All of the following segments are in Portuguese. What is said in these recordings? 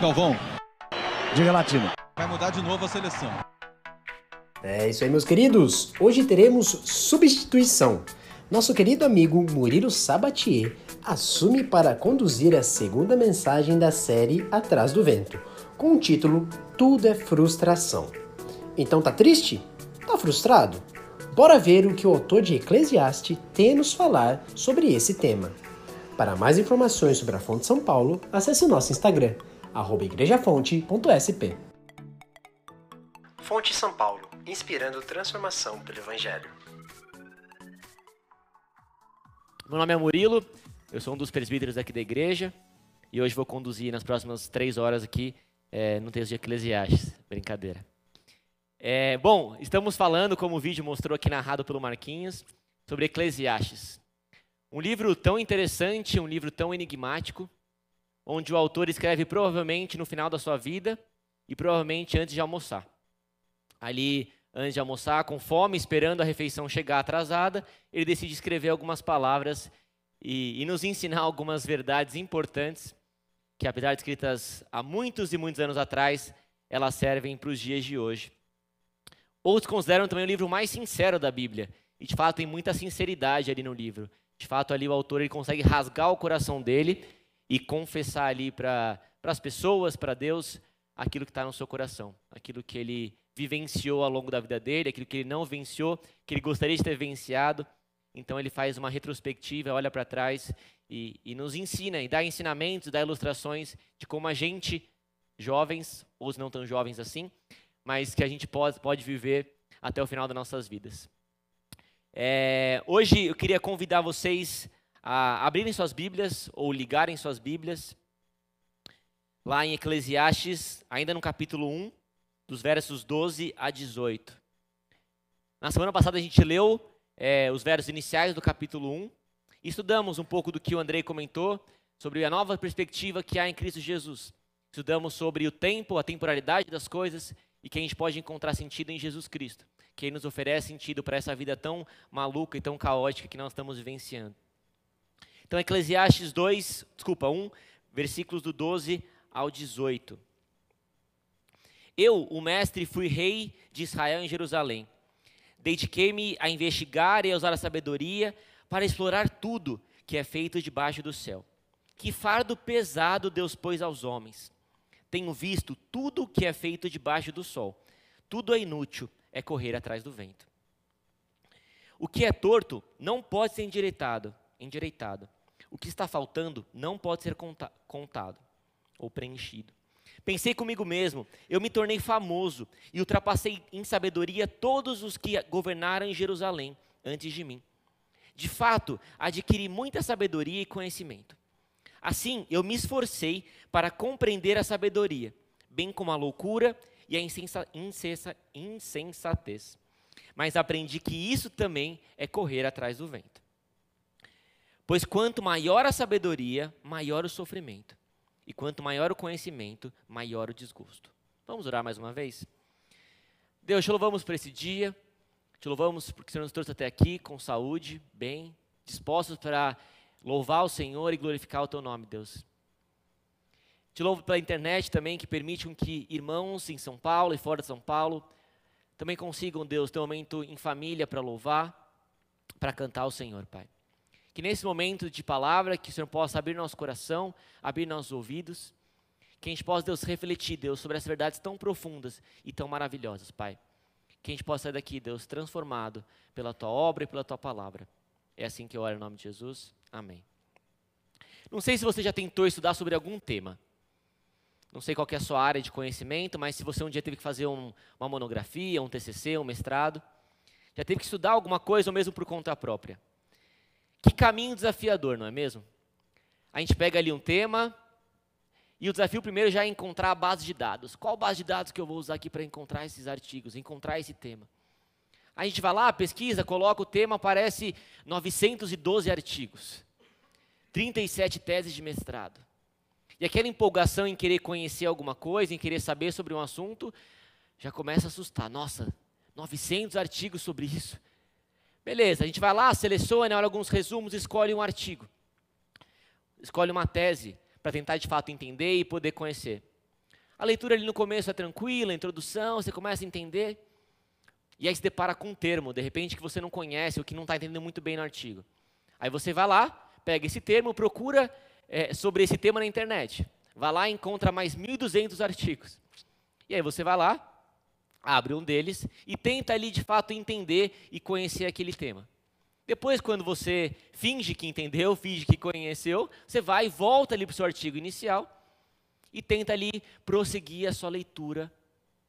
Galvão, Diga latino. vai mudar de novo a seleção. É isso aí, meus queridos. Hoje teremos substituição. Nosso querido amigo Murilo Sabatier assume para conduzir a segunda mensagem da série Atrás do Vento, com o título Tudo é Frustração. Então tá triste? Tá frustrado? Bora ver o que o autor de Eclesiastes tem a nos falar sobre esse tema. Para mais informações sobre a Fonte São Paulo, acesse o nosso Instagram, igrejafonte.sp. Fonte São Paulo, inspirando transformação pelo Evangelho. Meu nome é Murilo, eu sou um dos presbíteros aqui da igreja e hoje vou conduzir nas próximas três horas aqui é, no texto de Eclesiastes. Brincadeira. É, bom, estamos falando, como o vídeo mostrou aqui narrado pelo Marquinhos, sobre Eclesiastes. Um livro tão interessante, um livro tão enigmático, onde o autor escreve provavelmente no final da sua vida e provavelmente antes de almoçar. Ali, antes de almoçar, com fome, esperando a refeição chegar atrasada, ele decide escrever algumas palavras e, e nos ensinar algumas verdades importantes que, apesar de escritas há muitos e muitos anos atrás, elas servem para os dias de hoje. Outros consideram também o livro mais sincero da Bíblia. E de fato tem muita sinceridade ali no livro. De fato ali o autor ele consegue rasgar o coração dele e confessar ali para as pessoas, para Deus, aquilo que está no seu coração, aquilo que ele vivenciou ao longo da vida dele, aquilo que ele não venciou, que ele gostaria de ter venciado. Então ele faz uma retrospectiva, olha para trás e, e nos ensina, e dá ensinamentos, dá ilustrações de como a gente, jovens, ou não tão jovens assim, mas que a gente pode, pode viver até o final das nossas vidas. É, hoje eu queria convidar vocês a abrirem suas Bíblias ou ligarem suas Bíblias lá em Eclesiastes, ainda no capítulo 1, dos versos 12 a 18. Na semana passada a gente leu é, os versos iniciais do capítulo 1 e estudamos um pouco do que o Andrei comentou sobre a nova perspectiva que há em Cristo Jesus. Estudamos sobre o tempo, a temporalidade das coisas e que a gente pode encontrar sentido em Jesus Cristo, que nos oferece sentido para essa vida tão maluca e tão caótica que nós estamos vivenciando. Então, Eclesiastes 2, desculpa, 1, versículos do 12 ao 18. Eu, o mestre, fui rei de Israel em Jerusalém. Dediquei-me a investigar e a usar a sabedoria para explorar tudo que é feito debaixo do céu. Que fardo pesado Deus pôs aos homens. Tenho visto tudo que é feito debaixo do sol. Tudo é inútil, é correr atrás do vento. O que é torto não pode ser endireitado, endireitado. O que está faltando não pode ser conta, contado ou preenchido. Pensei comigo mesmo, eu me tornei famoso e ultrapassei em sabedoria todos os que governaram em Jerusalém antes de mim. De fato, adquiri muita sabedoria e conhecimento. Assim, eu me esforcei para compreender a sabedoria, bem como a loucura e a insensa, insensa, insensatez. Mas aprendi que isso também é correr atrás do vento. Pois quanto maior a sabedoria, maior o sofrimento. E quanto maior o conhecimento, maior o desgosto. Vamos orar mais uma vez? Deus, te louvamos por esse dia. Te louvamos porque o Senhor nos trouxe até aqui com saúde, bem, dispostos para louvar o Senhor e glorificar o teu nome, Deus. Te louvo pela internet também, que permite que irmãos em São Paulo e fora de São Paulo também consigam, Deus, ter um momento em família para louvar, para cantar ao Senhor, Pai. Que nesse momento de palavra, que o Senhor possa abrir nosso coração, abrir nossos ouvidos, que a gente possa, Deus, refletir, Deus, sobre essas verdades tão profundas e tão maravilhosas, Pai. Que a gente possa sair daqui, Deus, transformado pela Tua obra e pela Tua palavra. É assim que eu oro em nome de Jesus. Amém. Não sei se você já tentou estudar sobre algum tema. Não sei qual é a sua área de conhecimento, mas se você um dia teve que fazer um, uma monografia, um TCC, um mestrado, já teve que estudar alguma coisa ou mesmo por conta própria. Que caminho desafiador, não é mesmo? A gente pega ali um tema e o desafio primeiro já é encontrar a base de dados. Qual base de dados que eu vou usar aqui para encontrar esses artigos, encontrar esse tema? A gente vai lá, pesquisa, coloca o tema, aparece 912 artigos, 37 teses de mestrado. E aquela empolgação em querer conhecer alguma coisa, em querer saber sobre um assunto, já começa a assustar. Nossa, 900 artigos sobre isso. Beleza, a gente vai lá, seleciona, olha alguns resumos, escolhe um artigo. Escolhe uma tese para tentar de fato entender e poder conhecer. A leitura ali no começo é tranquila, a introdução, você começa a entender. E aí se depara com um termo, de repente, que você não conhece, ou que não está entendendo muito bem no artigo. Aí você vai lá, pega esse termo, procura é, sobre esse tema na internet. Vai lá e encontra mais 1.200 artigos. E aí você vai lá, abre um deles e tenta ali de fato entender e conhecer aquele tema. Depois, quando você finge que entendeu, finge que conheceu, você vai e volta ali para o seu artigo inicial e tenta ali prosseguir a sua leitura,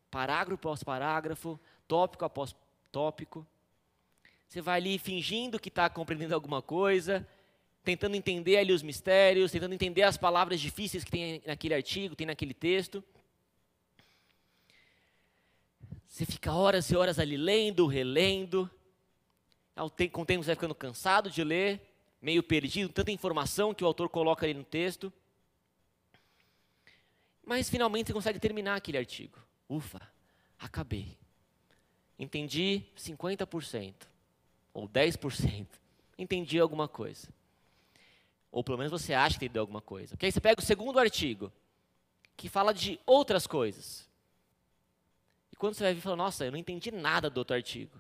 parágrafo após parágrafo, tópico após tópico. Você vai ali fingindo que está compreendendo alguma coisa, tentando entender ali os mistérios, tentando entender as palavras difíceis que tem naquele artigo, tem naquele texto. Você fica horas e horas ali lendo, relendo. Com o tempo você vai ficando cansado de ler, meio perdido, tanta informação que o autor coloca ali no texto. Mas finalmente você consegue terminar aquele artigo. Ufa, acabei. Entendi 50%, ou 10%. Entendi alguma coisa. Ou pelo menos você acha que entendeu alguma coisa. Porque aí você pega o segundo artigo, que fala de outras coisas. Quando você vai ver, fala, nossa, eu não entendi nada do outro artigo.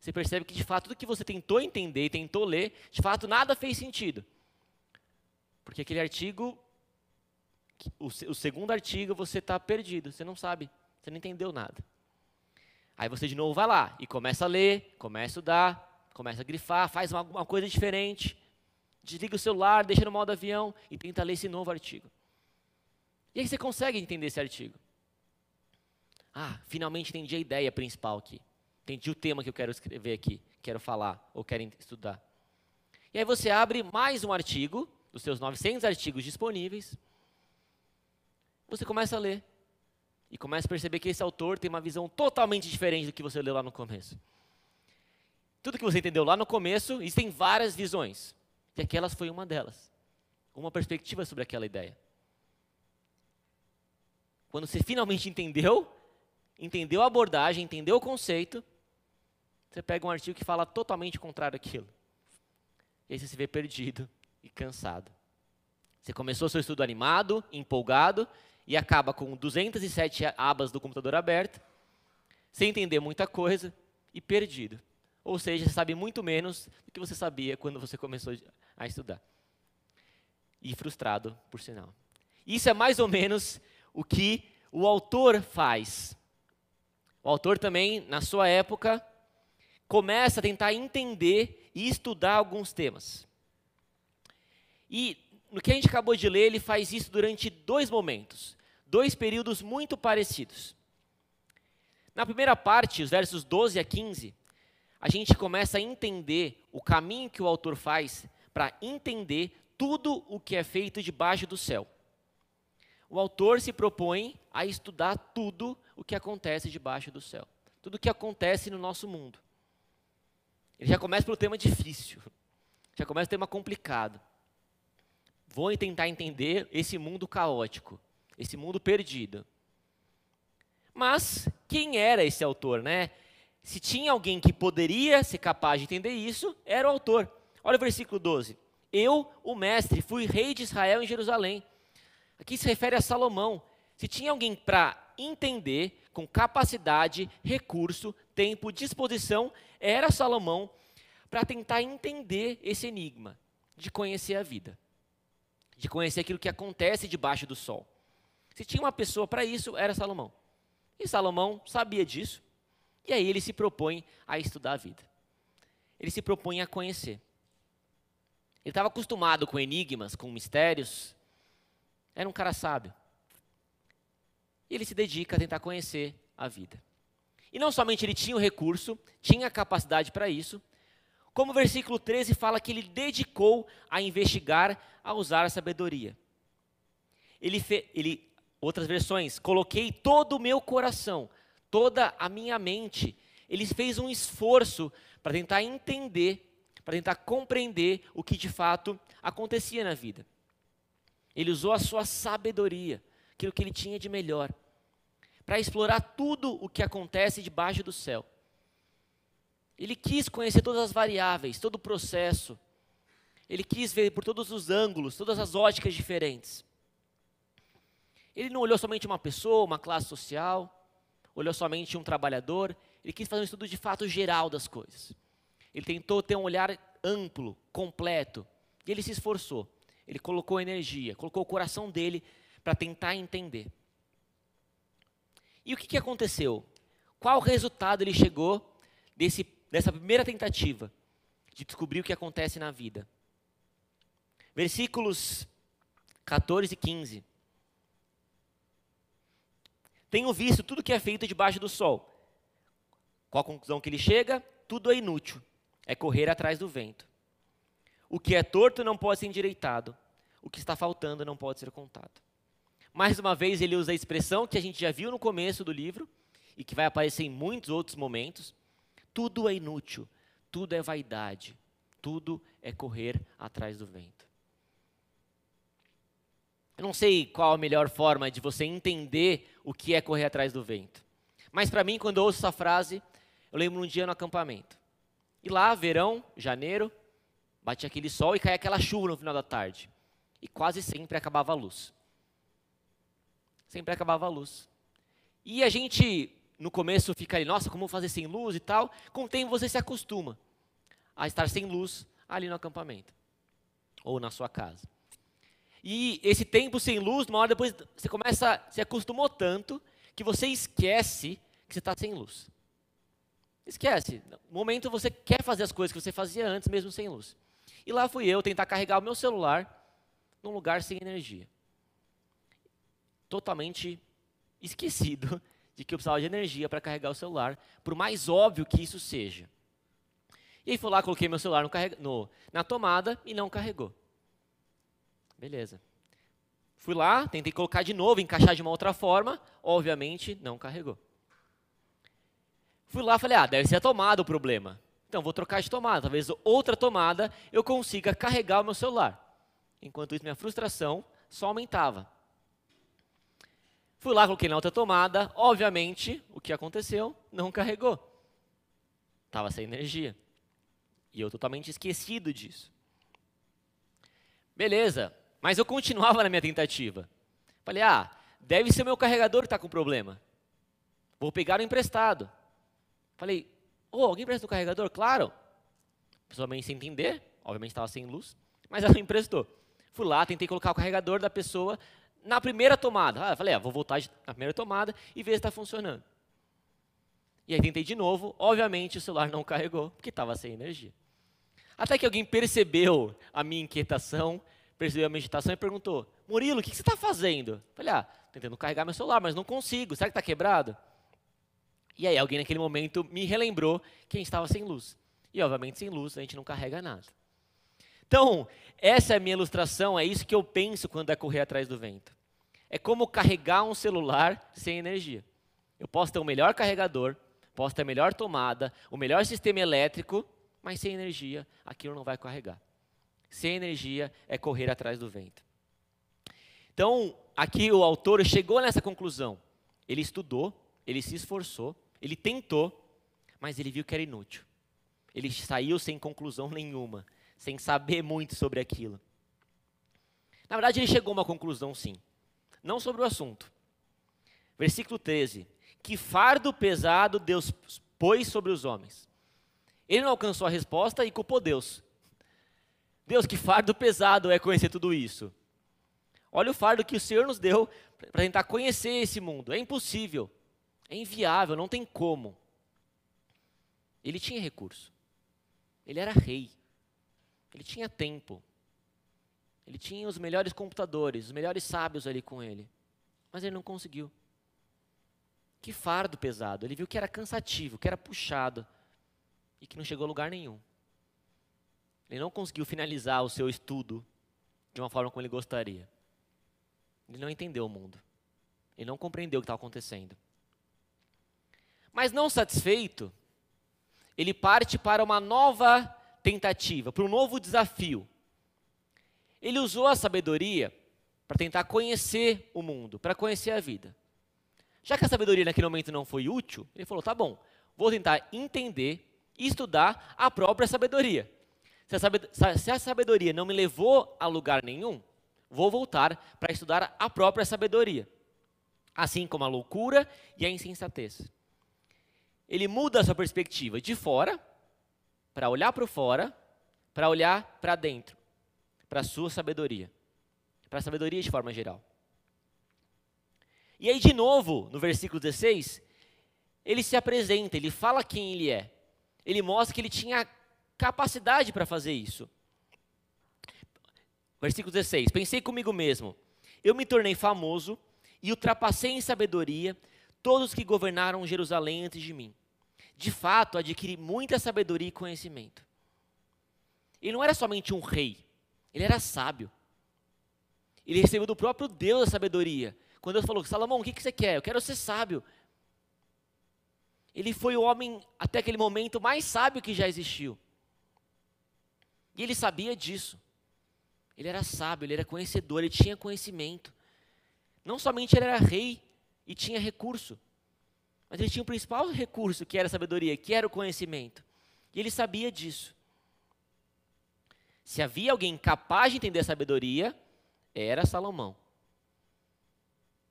Você percebe que de fato tudo que você tentou entender e tentou ler, de fato nada fez sentido. Porque aquele artigo, o, o segundo artigo, você está perdido, você não sabe, você não entendeu nada. Aí você de novo vai lá e começa a ler, começa a estudar, começa a grifar, faz uma, uma coisa diferente desliga o celular, deixa no modo avião e tenta ler esse novo artigo. E aí você consegue entender esse artigo. Ah, finalmente entendi a ideia principal aqui. Entendi o tema que eu quero escrever aqui, quero falar ou quero estudar. E aí você abre mais um artigo, dos seus 900 artigos disponíveis. Você começa a ler. E começa a perceber que esse autor tem uma visão totalmente diferente do que você leu lá no começo. Tudo que você entendeu lá no começo, existem várias visões. E aquelas foi uma delas. Uma perspectiva sobre aquela ideia. Quando você finalmente entendeu, entendeu a abordagem, entendeu o conceito, você pega um artigo que fala totalmente contrário àquilo. E aí você se vê perdido e cansado. Você começou seu estudo animado, empolgado, e acaba com 207 abas do computador aberto, sem entender muita coisa e perdido. Ou seja, você sabe muito menos do que você sabia quando você começou a estudar. E frustrado, por sinal. Isso é mais ou menos o que o autor faz. O autor também, na sua época, começa a tentar entender e estudar alguns temas. E no que a gente acabou de ler, ele faz isso durante dois momentos, dois períodos muito parecidos. Na primeira parte, os versos 12 a 15, a gente começa a entender o caminho que o autor faz para entender tudo o que é feito debaixo do céu. O autor se propõe a estudar tudo o que acontece debaixo do céu, tudo o que acontece no nosso mundo. Ele já começa pelo tema difícil, já começa pelo tema complicado. Vou tentar entender esse mundo caótico, esse mundo perdido. Mas quem era esse autor, né? Se tinha alguém que poderia ser capaz de entender isso, era o autor. Olha o versículo 12. Eu, o mestre, fui rei de Israel em Jerusalém. Aqui se refere a Salomão. Se tinha alguém para entender, com capacidade, recurso, tempo, disposição, era Salomão para tentar entender esse enigma de conhecer a vida, de conhecer aquilo que acontece debaixo do sol. Se tinha uma pessoa para isso, era Salomão. E Salomão sabia disso, e aí ele se propõe a estudar a vida. Ele se propõe a conhecer. Ele estava acostumado com enigmas, com mistérios. Era um cara sábio. E ele se dedica a tentar conhecer a vida. E não somente ele tinha o recurso, tinha a capacidade para isso, como o versículo 13 fala que ele dedicou a investigar, a usar a sabedoria. Ele, fe, ele outras versões, coloquei todo o meu coração, toda a minha mente. Ele fez um esforço para tentar entender para tentar compreender o que de fato acontecia na vida. Ele usou a sua sabedoria, aquilo que ele tinha de melhor, para explorar tudo o que acontece debaixo do céu. Ele quis conhecer todas as variáveis, todo o processo. Ele quis ver por todos os ângulos, todas as óticas diferentes. Ele não olhou somente uma pessoa, uma classe social, olhou somente um trabalhador, ele quis fazer um estudo de fato geral das coisas. Ele tentou ter um olhar amplo, completo, e ele se esforçou. Ele colocou energia, colocou o coração dele para tentar entender. E o que, que aconteceu? Qual resultado ele chegou desse, dessa primeira tentativa de descobrir o que acontece na vida? Versículos 14 e 15. Tenho visto tudo que é feito debaixo do sol. Qual a conclusão que ele chega? Tudo é inútil. É correr atrás do vento. O que é torto não pode ser endireitado. O que está faltando não pode ser contado. Mais uma vez, ele usa a expressão que a gente já viu no começo do livro e que vai aparecer em muitos outros momentos. Tudo é inútil, tudo é vaidade, tudo é correr atrás do vento. Eu não sei qual a melhor forma de você entender o que é correr atrás do vento. Mas para mim, quando eu ouço essa frase, eu lembro um dia no acampamento. E lá, verão, janeiro, batia aquele sol e caía aquela chuva no final da tarde. E quase sempre acabava a luz. Sempre acabava a luz. E a gente, no começo, fica ali, nossa, como fazer sem luz e tal. Com o tempo você se acostuma a estar sem luz ali no acampamento. Ou na sua casa. E esse tempo sem luz, uma hora depois você começa, se acostumou tanto, que você esquece que você está sem luz. Esquece. No momento você quer fazer as coisas que você fazia antes, mesmo sem luz. E lá fui eu tentar carregar o meu celular num lugar sem energia. Totalmente esquecido de que eu precisava de energia para carregar o celular, por mais óbvio que isso seja. E aí fui lá, coloquei meu celular no, no, na tomada e não carregou. Beleza. Fui lá, tentei colocar de novo, encaixar de uma outra forma, obviamente não carregou. Fui lá, falei, ah, deve ser a tomada o problema. Então vou trocar de tomada, talvez outra tomada eu consiga carregar o meu celular. Enquanto isso, minha frustração só aumentava. Fui lá, coloquei na outra tomada, obviamente, o que aconteceu? Não carregou. Estava sem energia. E eu totalmente esquecido disso. Beleza, mas eu continuava na minha tentativa. Falei, ah, deve ser o meu carregador que está com problema. Vou pegar o emprestado. Falei, oh, alguém empresta o carregador? Claro. Pessoalmente sem entender, obviamente estava sem luz, mas ela me emprestou. Fui lá, tentei colocar o carregador da pessoa na primeira tomada. Ah, falei, ah, vou voltar na primeira tomada e ver se está funcionando. E aí tentei de novo, obviamente o celular não carregou, porque estava sem energia. Até que alguém percebeu a minha inquietação, percebeu a minha agitação e perguntou: Murilo, o que você está fazendo? Falei: Ah, tentando carregar meu celular, mas não consigo. Será que está quebrado? E aí alguém naquele momento me relembrou que a gente estava sem luz. E obviamente sem luz a gente não carrega nada. Então, essa é a minha ilustração, é isso que eu penso quando é correr atrás do vento. É como carregar um celular sem energia. Eu posso ter o melhor carregador, posso ter a melhor tomada, o melhor sistema elétrico, mas sem energia aquilo não vai carregar. Sem energia é correr atrás do vento. Então, aqui o autor chegou nessa conclusão. Ele estudou, ele se esforçou, ele tentou, mas ele viu que era inútil. Ele saiu sem conclusão nenhuma, sem saber muito sobre aquilo. Na verdade, ele chegou a uma conclusão, sim. Não sobre o assunto. Versículo 13: Que fardo pesado Deus pôs sobre os homens. Ele não alcançou a resposta e culpou Deus. Deus, que fardo pesado é conhecer tudo isso. Olha o fardo que o Senhor nos deu para tentar conhecer esse mundo. É impossível, é inviável, não tem como. Ele tinha recurso, ele era rei, ele tinha tempo, ele tinha os melhores computadores, os melhores sábios ali com ele, mas ele não conseguiu. Que fardo pesado, ele viu que era cansativo, que era puxado e que não chegou a lugar nenhum. Ele não conseguiu finalizar o seu estudo de uma forma como ele gostaria. Ele não entendeu o mundo. Ele não compreendeu o que estava acontecendo. Mas não satisfeito, ele parte para uma nova tentativa, para um novo desafio. Ele usou a sabedoria para tentar conhecer o mundo, para conhecer a vida. Já que a sabedoria naquele momento não foi útil, ele falou: tá bom, vou tentar entender e estudar a própria sabedoria. Se a sabedoria não me levou a lugar nenhum, vou voltar para estudar a própria sabedoria. assim como a loucura e a insensatez. Ele muda a sua perspectiva de fora, para olhar para o fora, para olhar para dentro, para a sua sabedoria, para a sabedoria de forma geral. E aí, de novo, no versículo 16, ele se apresenta, ele fala quem ele é. Ele mostra que ele tinha capacidade para fazer isso. Versículo 16: Pensei comigo mesmo, eu me tornei famoso e ultrapassei em sabedoria todos que governaram Jerusalém antes de mim. De fato, adquiri muita sabedoria e conhecimento. Ele não era somente um rei, ele era sábio. Ele recebeu do próprio Deus a sabedoria. Quando Deus falou, Salomão, o que, você quer? Eu quero ser sábio. Ele foi o homem, até aquele momento, mais sábio que já existiu. E ele sabia disso. Ele era sábio, ele era conhecedor, ele tinha conhecimento. Não somente ele era rei e tinha recurso, mas ele tinha o principal recurso, que era a sabedoria, que era o conhecimento. E ele sabia disso. Se havia alguém capaz de entender a sabedoria, era Salomão.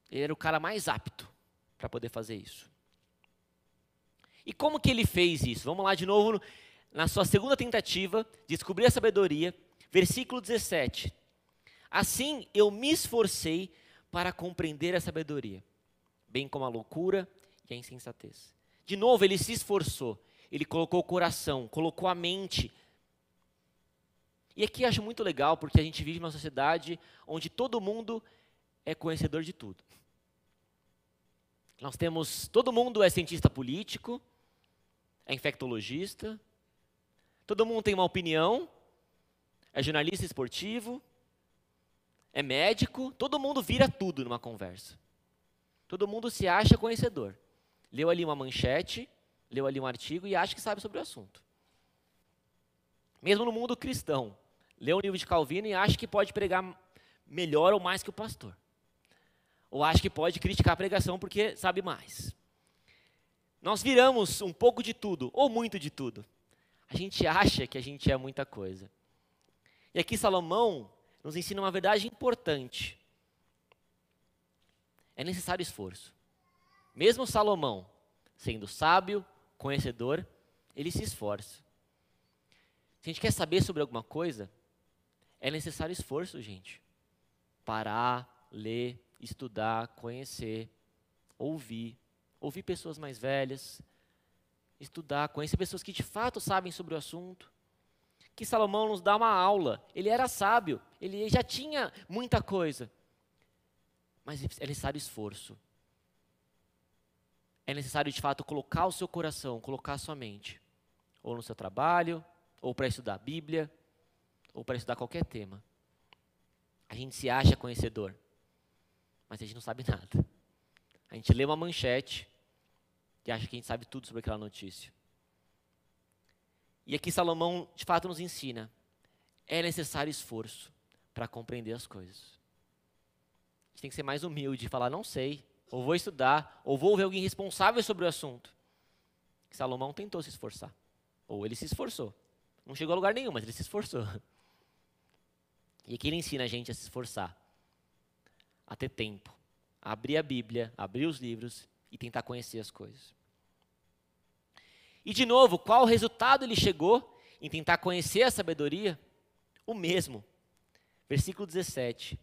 Ele era o cara mais apto para poder fazer isso. E como que ele fez isso? Vamos lá de novo na sua segunda tentativa de descobrir a sabedoria, versículo 17. Assim eu me esforcei para compreender a sabedoria, bem como a loucura e a insensatez. De novo, ele se esforçou, ele colocou o coração, colocou a mente. E aqui acho muito legal, porque a gente vive numa sociedade onde todo mundo é conhecedor de tudo. Nós temos, todo mundo é cientista político, é infectologista, todo mundo tem uma opinião, é jornalista esportivo, é médico, todo mundo vira tudo numa conversa. Todo mundo se acha conhecedor. Leu ali uma manchete, leu ali um artigo e acha que sabe sobre o assunto. Mesmo no mundo cristão, leu um livro de Calvino e acha que pode pregar melhor ou mais que o pastor. Ou acha que pode criticar a pregação porque sabe mais. Nós viramos um pouco de tudo, ou muito de tudo. A gente acha que a gente é muita coisa. E aqui Salomão nos ensina uma verdade importante. É necessário esforço. Mesmo Salomão, sendo sábio, conhecedor, ele se esforça. Se a gente quer saber sobre alguma coisa, é necessário esforço, gente. Parar, ler, estudar, conhecer, ouvir. Ouvir pessoas mais velhas, estudar, conhecer pessoas que de fato sabem sobre o assunto que Salomão nos dá uma aula. Ele era sábio, ele já tinha muita coisa. Mas é necessário esforço. É necessário, de fato, colocar o seu coração, colocar a sua mente. Ou no seu trabalho, ou para estudar a Bíblia, ou para estudar qualquer tema. A gente se acha conhecedor, mas a gente não sabe nada. A gente lê uma manchete e acha que a gente sabe tudo sobre aquela notícia. E aqui Salomão, de fato, nos ensina: é necessário esforço para compreender as coisas. A gente tem que ser mais humilde e falar: não sei, ou vou estudar, ou vou ver alguém responsável sobre o assunto. Salomão tentou se esforçar, ou ele se esforçou. Não chegou a lugar nenhum, mas ele se esforçou. E aqui ele ensina a gente a se esforçar, a ter tempo, a abrir a Bíblia, abrir os livros e tentar conhecer as coisas. E de novo, qual resultado ele chegou em tentar conhecer a sabedoria? O mesmo. Versículo 17.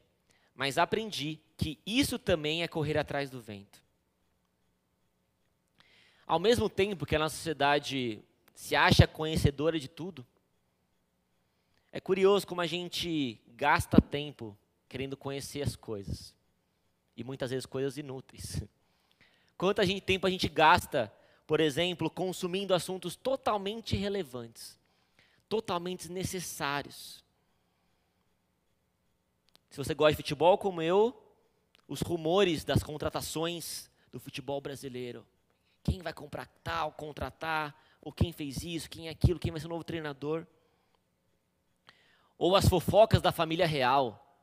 Mas aprendi que isso também é correr atrás do vento. Ao mesmo tempo que a nossa sociedade se acha conhecedora de tudo, é curioso como a gente gasta tempo querendo conhecer as coisas. E muitas vezes coisas inúteis. Quanto gente, tempo a gente gasta por exemplo, consumindo assuntos totalmente relevantes, totalmente necessários. Se você gosta de futebol como eu, os rumores das contratações do futebol brasileiro. Quem vai comprar tal, contratar, ou quem fez isso, quem é aquilo, quem vai ser o novo treinador. Ou as fofocas da família real.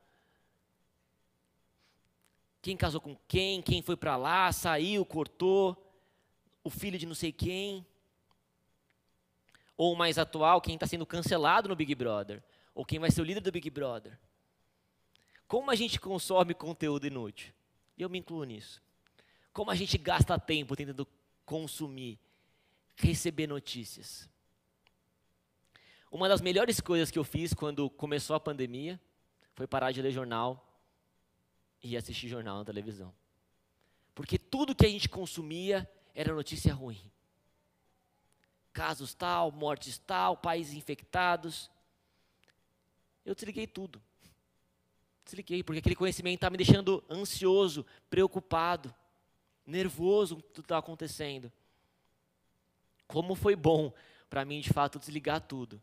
Quem casou com quem, quem foi para lá, saiu, cortou o filho de não sei quem. Ou mais atual, quem está sendo cancelado no Big Brother. Ou quem vai ser o líder do Big Brother. Como a gente consome conteúdo inútil? Eu me incluo nisso. Como a gente gasta tempo tentando consumir, receber notícias. Uma das melhores coisas que eu fiz quando começou a pandemia foi parar de ler jornal e assistir jornal na televisão. Porque tudo que a gente consumia era notícia ruim. Casos tal, mortes tal, países infectados. Eu desliguei tudo. Desliguei, porque aquele conhecimento estava me deixando ansioso, preocupado, nervoso com tudo que estava acontecendo. Como foi bom para mim, de fato, desligar tudo.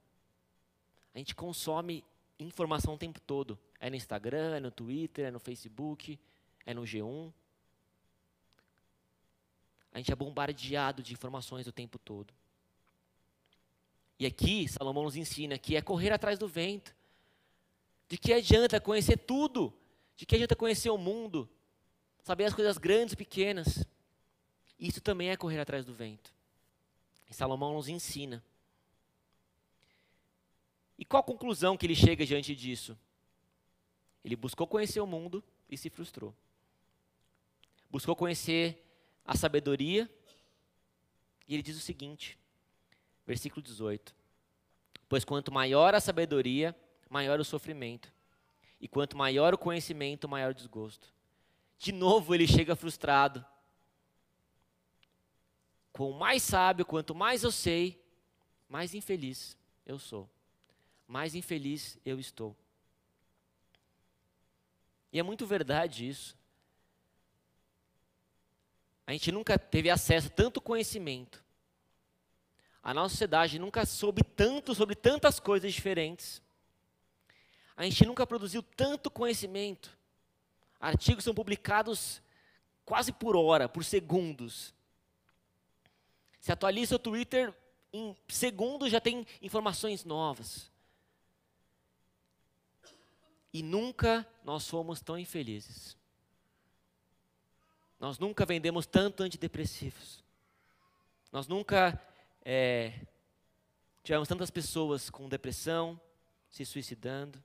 A gente consome informação o tempo todo. É no Instagram, é no Twitter, é no Facebook, é no G1. A gente é bombardeado de informações o tempo todo. E aqui, Salomão nos ensina que é correr atrás do vento. De que adianta conhecer tudo? De que adianta conhecer o mundo? Saber as coisas grandes e pequenas? Isso também é correr atrás do vento. E Salomão nos ensina. E qual a conclusão que ele chega diante disso? Ele buscou conhecer o mundo e se frustrou. Buscou conhecer a sabedoria e ele diz o seguinte, versículo 18: Pois quanto maior a sabedoria, maior o sofrimento, e quanto maior o conhecimento, maior o desgosto. De novo ele chega frustrado. Quanto mais sábio, quanto mais eu sei, mais infeliz eu sou. Mais infeliz eu estou. E é muito verdade isso. A gente nunca teve acesso a tanto conhecimento. A nossa sociedade nunca soube tanto sobre tantas coisas diferentes. A gente nunca produziu tanto conhecimento. Artigos são publicados quase por hora, por segundos. Se atualiza o Twitter, em segundos já tem informações novas. E nunca nós fomos tão infelizes. Nós nunca vendemos tanto antidepressivos. Nós nunca é, tivemos tantas pessoas com depressão, se suicidando.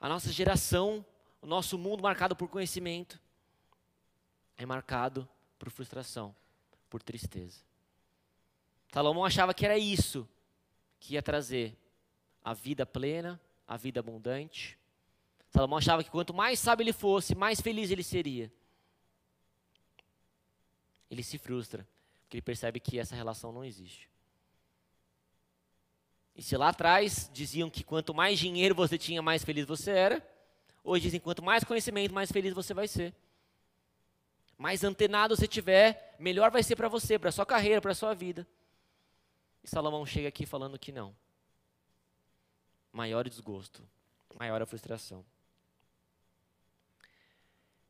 A nossa geração, o nosso mundo marcado por conhecimento, é marcado por frustração, por tristeza. Salomão achava que era isso que ia trazer a vida plena, a vida abundante. Salomão achava que quanto mais sábio ele fosse, mais feliz ele seria. Ele se frustra, porque ele percebe que essa relação não existe. E se lá atrás diziam que quanto mais dinheiro você tinha, mais feliz você era, hoje dizem quanto mais conhecimento, mais feliz você vai ser. Mais antenado você tiver, melhor vai ser para você, para sua carreira, para sua vida. E Salomão chega aqui falando que não maior o desgosto, maior a frustração.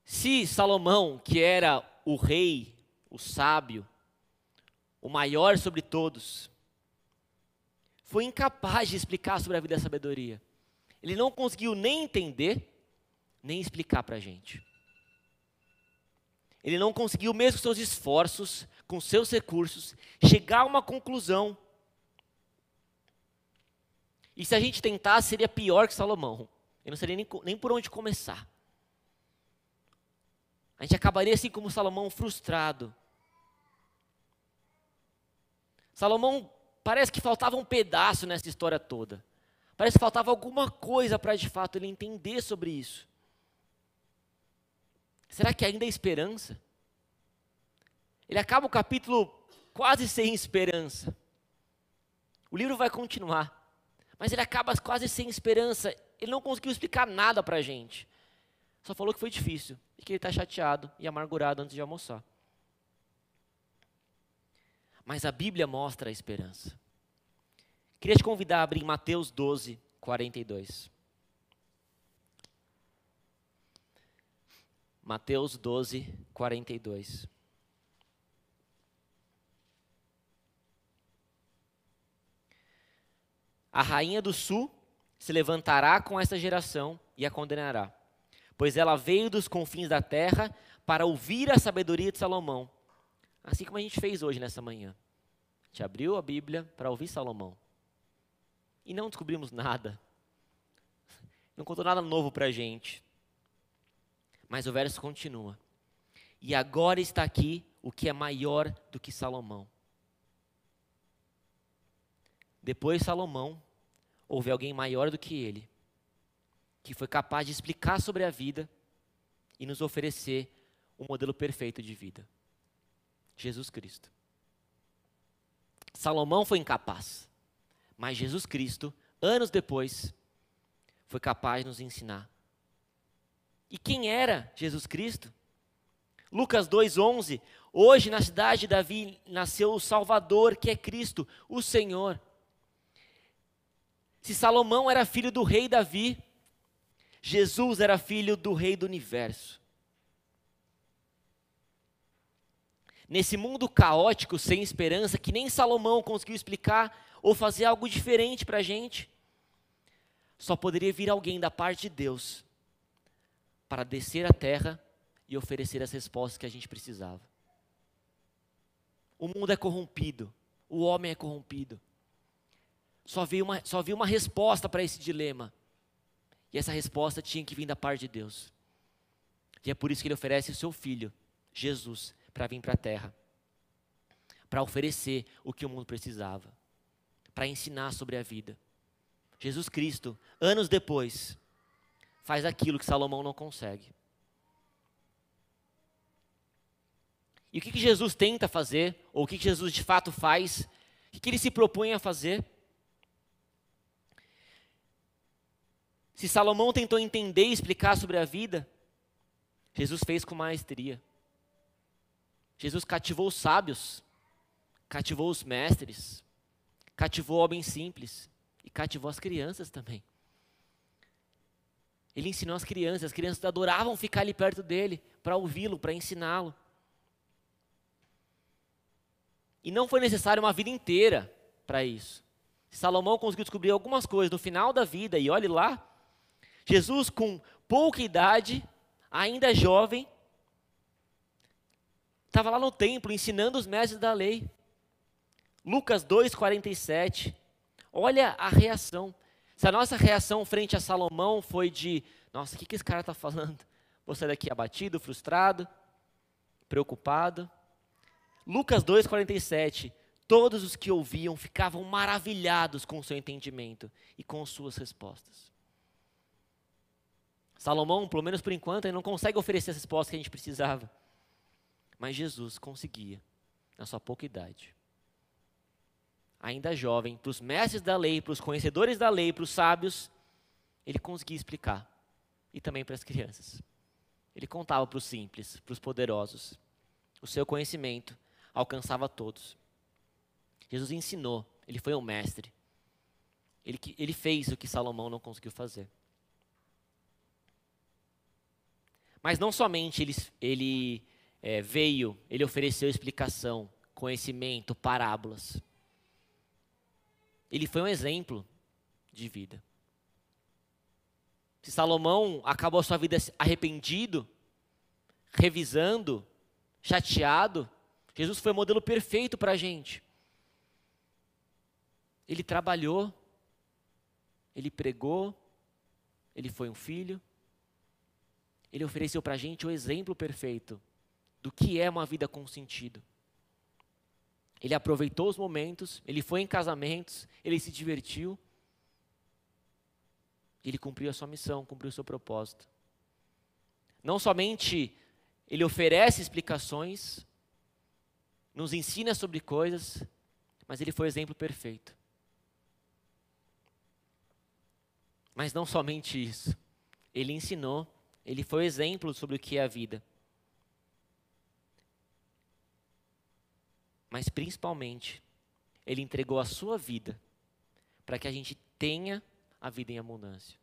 Se Salomão, que era o rei, o sábio, o maior sobre todos, foi incapaz de explicar sobre a vida da sabedoria, ele não conseguiu nem entender, nem explicar para a gente. Ele não conseguiu, mesmo com seus esforços, com seus recursos, chegar a uma conclusão e se a gente tentasse, seria pior que Salomão. Eu não seria nem, nem por onde começar. A gente acabaria assim como Salomão, frustrado. Salomão parece que faltava um pedaço nessa história toda. Parece que faltava alguma coisa para de fato ele entender sobre isso. Será que ainda há esperança? Ele acaba o capítulo quase sem esperança. O livro vai continuar. Mas ele acaba quase sem esperança. Ele não conseguiu explicar nada para a gente. Só falou que foi difícil e que ele está chateado e amargurado antes de almoçar. Mas a Bíblia mostra a esperança. Queria te convidar a abrir Mateus 12, 42. Mateus 12, 42. A rainha do sul se levantará com essa geração e a condenará, pois ela veio dos confins da terra para ouvir a sabedoria de Salomão, assim como a gente fez hoje nessa manhã. A gente abriu a Bíblia para ouvir Salomão e não descobrimos nada, não contou nada novo para a gente. Mas o verso continua. e agora está aqui o que é maior do que Salomão. Depois de Salomão, houve alguém maior do que ele, que foi capaz de explicar sobre a vida e nos oferecer um modelo perfeito de vida. Jesus Cristo. Salomão foi incapaz, mas Jesus Cristo, anos depois, foi capaz de nos ensinar. E quem era Jesus Cristo? Lucas 2:11. Hoje na cidade de Davi nasceu o Salvador, que é Cristo, o Senhor. Se Salomão era filho do rei Davi, Jesus era filho do rei do universo. Nesse mundo caótico, sem esperança, que nem Salomão conseguiu explicar ou fazer algo diferente para a gente, só poderia vir alguém da parte de Deus para descer à terra e oferecer as respostas que a gente precisava. O mundo é corrompido, o homem é corrompido. Só havia uma, só havia uma resposta para esse dilema. E essa resposta tinha que vir da parte de Deus. E é por isso que ele oferece o seu filho, Jesus, para vir para a terra, para oferecer o que o mundo precisava, para ensinar sobre a vida. Jesus Cristo, anos depois, faz aquilo que Salomão não consegue. E o que, que Jesus tenta fazer, ou o que, que Jesus de fato faz, o que, que ele se propõe a fazer? Se Salomão tentou entender e explicar sobre a vida, Jesus fez com maestria. Jesus cativou os sábios, cativou os mestres, cativou homens simples e cativou as crianças também. Ele ensinou as crianças, as crianças adoravam ficar ali perto dele para ouvi-lo, para ensiná-lo. E não foi necessário uma vida inteira para isso. Salomão conseguiu descobrir algumas coisas no final da vida, e olhe lá, Jesus, com pouca idade, ainda jovem, estava lá no templo ensinando os mestres da lei. Lucas 2,47. Olha a reação. Se a nossa reação frente a Salomão foi de: nossa, o que, que esse cara está falando? Vou sair daqui abatido, frustrado, preocupado. Lucas 2,47. Todos os que ouviam ficavam maravilhados com o seu entendimento e com suas respostas. Salomão, pelo menos por enquanto, ele não consegue oferecer as respostas que a gente precisava. Mas Jesus conseguia, na sua pouca idade. Ainda jovem, para os mestres da lei, para os conhecedores da lei, para os sábios, ele conseguia explicar. E também para as crianças. Ele contava para os simples, para os poderosos. O seu conhecimento alcançava todos. Jesus ensinou, ele foi um mestre. Ele, ele fez o que Salomão não conseguiu fazer. Mas não somente ele, ele é, veio, ele ofereceu explicação, conhecimento, parábolas. Ele foi um exemplo de vida. Se Salomão acabou a sua vida arrependido, revisando, chateado, Jesus foi o modelo perfeito para a gente. Ele trabalhou, ele pregou, ele foi um filho, ele ofereceu para a gente o exemplo perfeito do que é uma vida com sentido. Ele aproveitou os momentos, ele foi em casamentos, ele se divertiu, ele cumpriu a sua missão, cumpriu o seu propósito. Não somente ele oferece explicações, nos ensina sobre coisas, mas ele foi o exemplo perfeito. Mas não somente isso, ele ensinou ele foi exemplo sobre o que é a vida. Mas principalmente, ele entregou a sua vida para que a gente tenha a vida em abundância.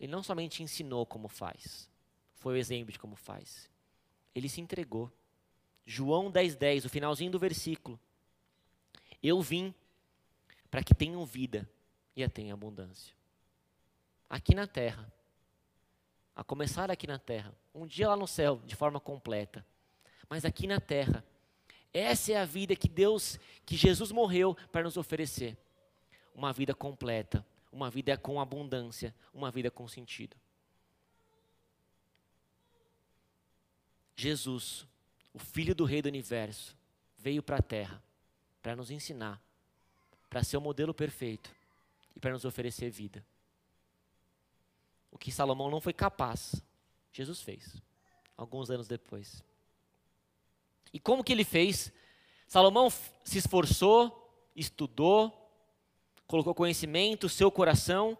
Ele não somente ensinou como faz, foi o exemplo de como faz. Ele se entregou. João 10,10, 10, o finalzinho do versículo. Eu vim para que tenham vida e a tenham abundância. Aqui na terra, a começar aqui na terra, um dia lá no céu, de forma completa, mas aqui na terra. Essa é a vida que Deus, que Jesus morreu para nos oferecer. Uma vida completa, uma vida com abundância, uma vida com sentido. Jesus, o Filho do Rei do Universo, veio para a Terra para nos ensinar, para ser o modelo perfeito e para nos oferecer vida. O que Salomão não foi capaz, Jesus fez, alguns anos depois. E como que ele fez? Salomão se esforçou, estudou, colocou conhecimento, seu coração.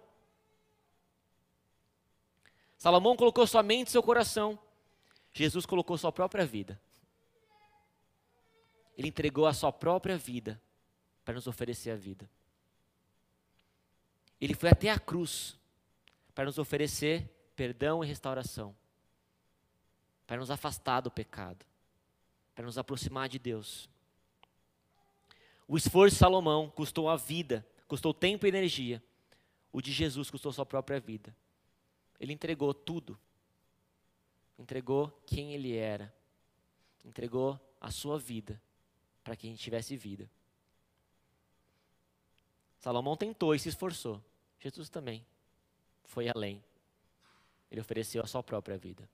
Salomão colocou sua mente, seu coração. Jesus colocou sua própria vida. Ele entregou a sua própria vida para nos oferecer a vida. Ele foi até a cruz para nos oferecer perdão e restauração, para nos afastar do pecado, para nos aproximar de Deus. O esforço de Salomão custou a vida, custou tempo e energia. O de Jesus custou sua própria vida. Ele entregou tudo. Entregou quem ele era. Entregou a sua vida para que a gente tivesse vida. Salomão tentou e se esforçou. Jesus também foi além. Ele ofereceu a sua própria vida.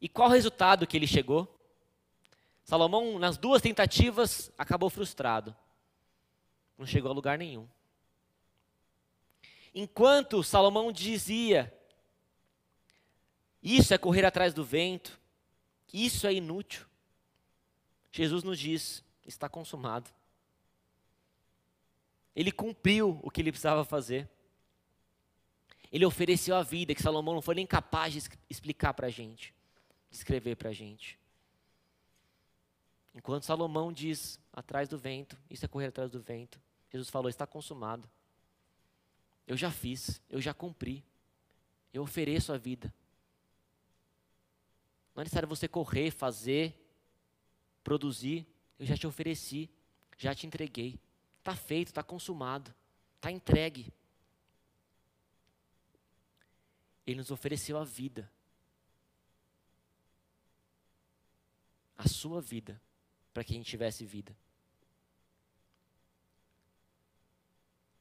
E qual resultado que ele chegou? Salomão, nas duas tentativas, acabou frustrado. Não chegou a lugar nenhum. Enquanto Salomão dizia: Isso é correr atrás do vento, isso é inútil. Jesus nos diz: Está consumado. Ele cumpriu o que ele precisava fazer. Ele ofereceu a vida que Salomão não foi nem capaz de explicar para a gente, escrever para a gente. Enquanto Salomão diz, atrás do vento, isso é correr atrás do vento, Jesus falou: está consumado. Eu já fiz, eu já cumpri, eu ofereço a vida. Não é necessário você correr, fazer, produzir, eu já te ofereci, já te entreguei. Está feito, está consumado, está entregue. Ele nos ofereceu a vida. A sua vida para que a gente tivesse vida.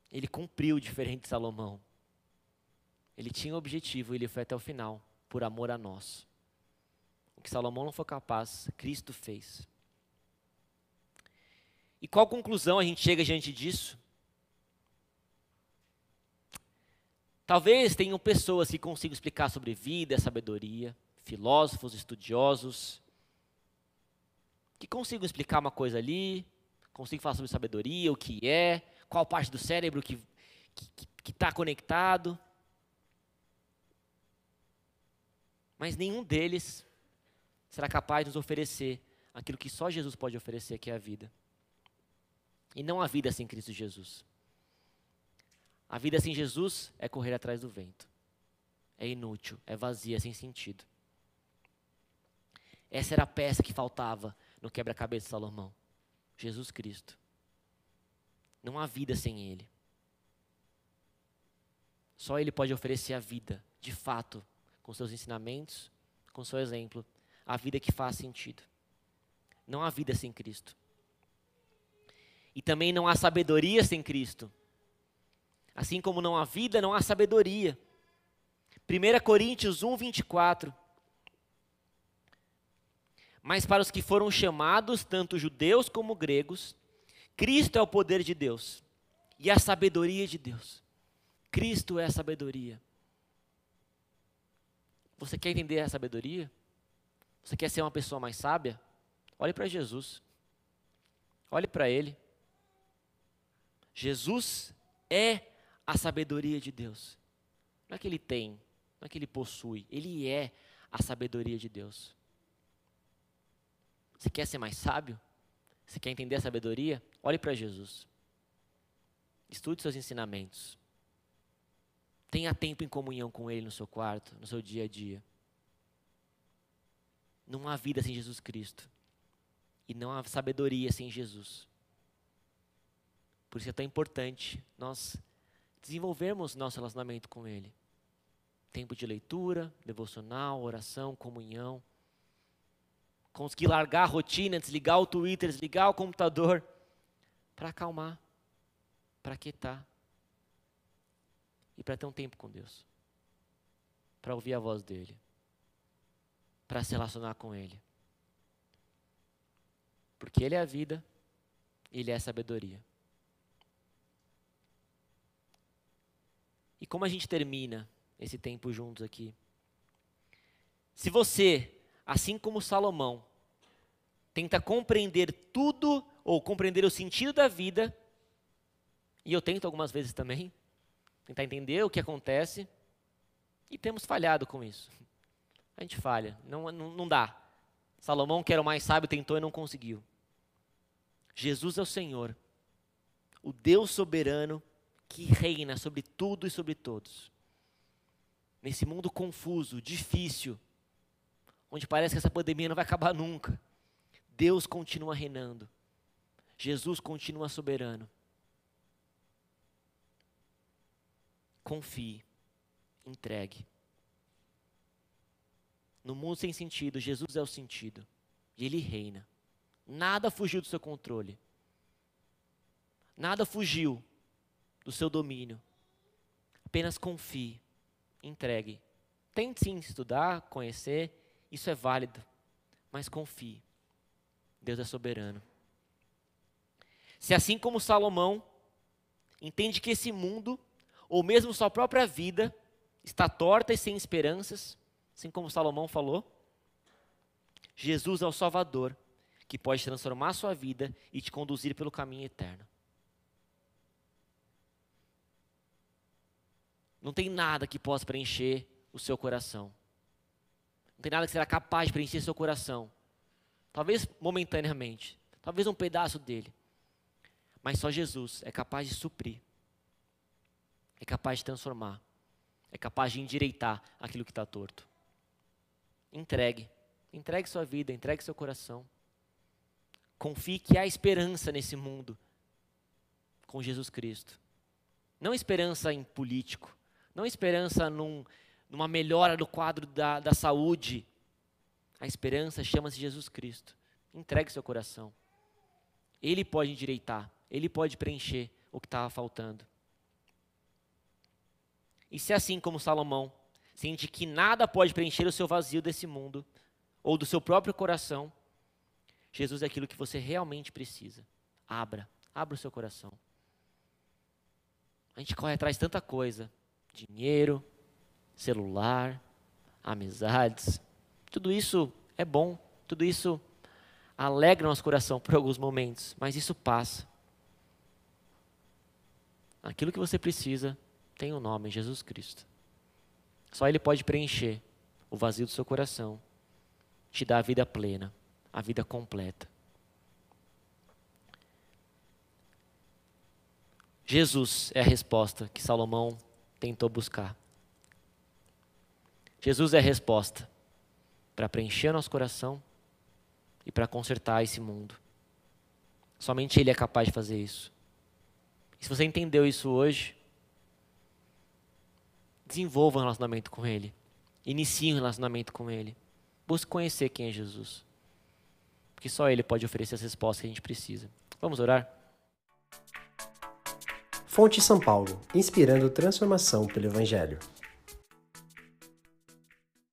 Ele cumpriu diferente de Salomão. Ele tinha um objetivo, ele foi até o final, por amor a nós. O que Salomão não foi capaz, Cristo fez. E qual conclusão a gente chega diante disso? Talvez tenham pessoas que consigam explicar sobre vida sabedoria, filósofos, estudiosos, que consigam explicar uma coisa ali, consigam falar sobre sabedoria, o que é, qual parte do cérebro que está tá conectado. Mas nenhum deles será capaz de nos oferecer aquilo que só Jesus pode oferecer, que é a vida. E não a vida sem Cristo Jesus. A vida sem Jesus é correr atrás do vento. É inútil, é vazia, sem sentido. Essa era a peça que faltava no quebra-cabeça de Salomão. Jesus Cristo. Não há vida sem Ele. Só Ele pode oferecer a vida, de fato, com seus ensinamentos, com seu exemplo, a vida que faz sentido. Não há vida sem Cristo. E também não há sabedoria sem Cristo. Assim como não há vida, não há sabedoria. 1 Coríntios 1, 24. Mas para os que foram chamados, tanto judeus como gregos, Cristo é o poder de Deus e a sabedoria de Deus. Cristo é a sabedoria. Você quer entender a sabedoria? Você quer ser uma pessoa mais sábia? Olhe para Jesus. Olhe para Ele. Jesus é a sabedoria de Deus. Não é que Ele tem, não é que Ele possui, Ele é a sabedoria de Deus. Você quer ser mais sábio? Você quer entender a sabedoria? Olhe para Jesus. Estude seus ensinamentos. Tenha tempo em comunhão com Ele no seu quarto, no seu dia a dia. Não há vida sem Jesus Cristo. E não há sabedoria sem Jesus. Por isso é tão importante nós desenvolvermos nosso relacionamento com Ele. Tempo de leitura, devocional, oração, comunhão conseguir largar a rotina, desligar o Twitter, desligar o computador, para acalmar, para quietar e para ter um tempo com Deus, para ouvir a voz dele. para se relacionar com Ele. Porque Ele é a vida, Ele é a sabedoria. Como a gente termina esse tempo juntos aqui? Se você, assim como Salomão, tenta compreender tudo ou compreender o sentido da vida, e eu tento algumas vezes também, tentar entender o que acontece, e temos falhado com isso. A gente falha, não, não, não dá. Salomão, que era o mais sábio, tentou e não conseguiu. Jesus é o Senhor, o Deus soberano que reina sobre tudo e sobre todos. Nesse mundo confuso, difícil, onde parece que essa pandemia não vai acabar nunca, Deus continua reinando. Jesus continua soberano. Confie, entregue. No mundo sem sentido, Jesus é o sentido. E Ele reina. Nada fugiu do seu controle. Nada fugiu do seu domínio. Apenas confie, entregue. Tente sim estudar, conhecer, isso é válido, mas confie. Deus é soberano. Se assim como Salomão entende que esse mundo, ou mesmo sua própria vida, está torta e sem esperanças, assim como Salomão falou, Jesus é o Salvador que pode transformar sua vida e te conduzir pelo caminho eterno. Não tem nada que possa preencher o seu coração. Não tem nada que será capaz de preencher seu coração. Talvez momentaneamente, talvez um pedaço dele. Mas só Jesus é capaz de suprir. É capaz de transformar. É capaz de endireitar aquilo que está torto. Entregue. Entregue sua vida, entregue seu coração. Confie que há esperança nesse mundo com Jesus Cristo. Não esperança em político, não esperança num, numa melhora do quadro da, da saúde. A esperança chama-se Jesus Cristo. Entregue seu coração. Ele pode endireitar, ele pode preencher o que estava faltando. E se assim como Salomão sente que nada pode preencher o seu vazio desse mundo, ou do seu próprio coração, Jesus é aquilo que você realmente precisa. Abra, abra o seu coração. A gente corre atrás de tanta coisa, dinheiro, celular, amizades. Tudo isso é bom, tudo isso alegra nosso coração por alguns momentos, mas isso passa. Aquilo que você precisa tem o um nome, Jesus Cristo. Só Ele pode preencher o vazio do seu coração, te dar a vida plena, a vida completa. Jesus é a resposta que Salomão tentou buscar. Jesus é a resposta para preencher nosso coração e para consertar esse mundo. Somente Ele é capaz de fazer isso. E se você entendeu isso hoje, desenvolva um relacionamento com Ele. Inicie um relacionamento com Ele. Busque conhecer quem é Jesus. Porque só Ele pode oferecer as respostas que a gente precisa. Vamos orar? Fonte São Paulo, inspirando transformação pelo Evangelho.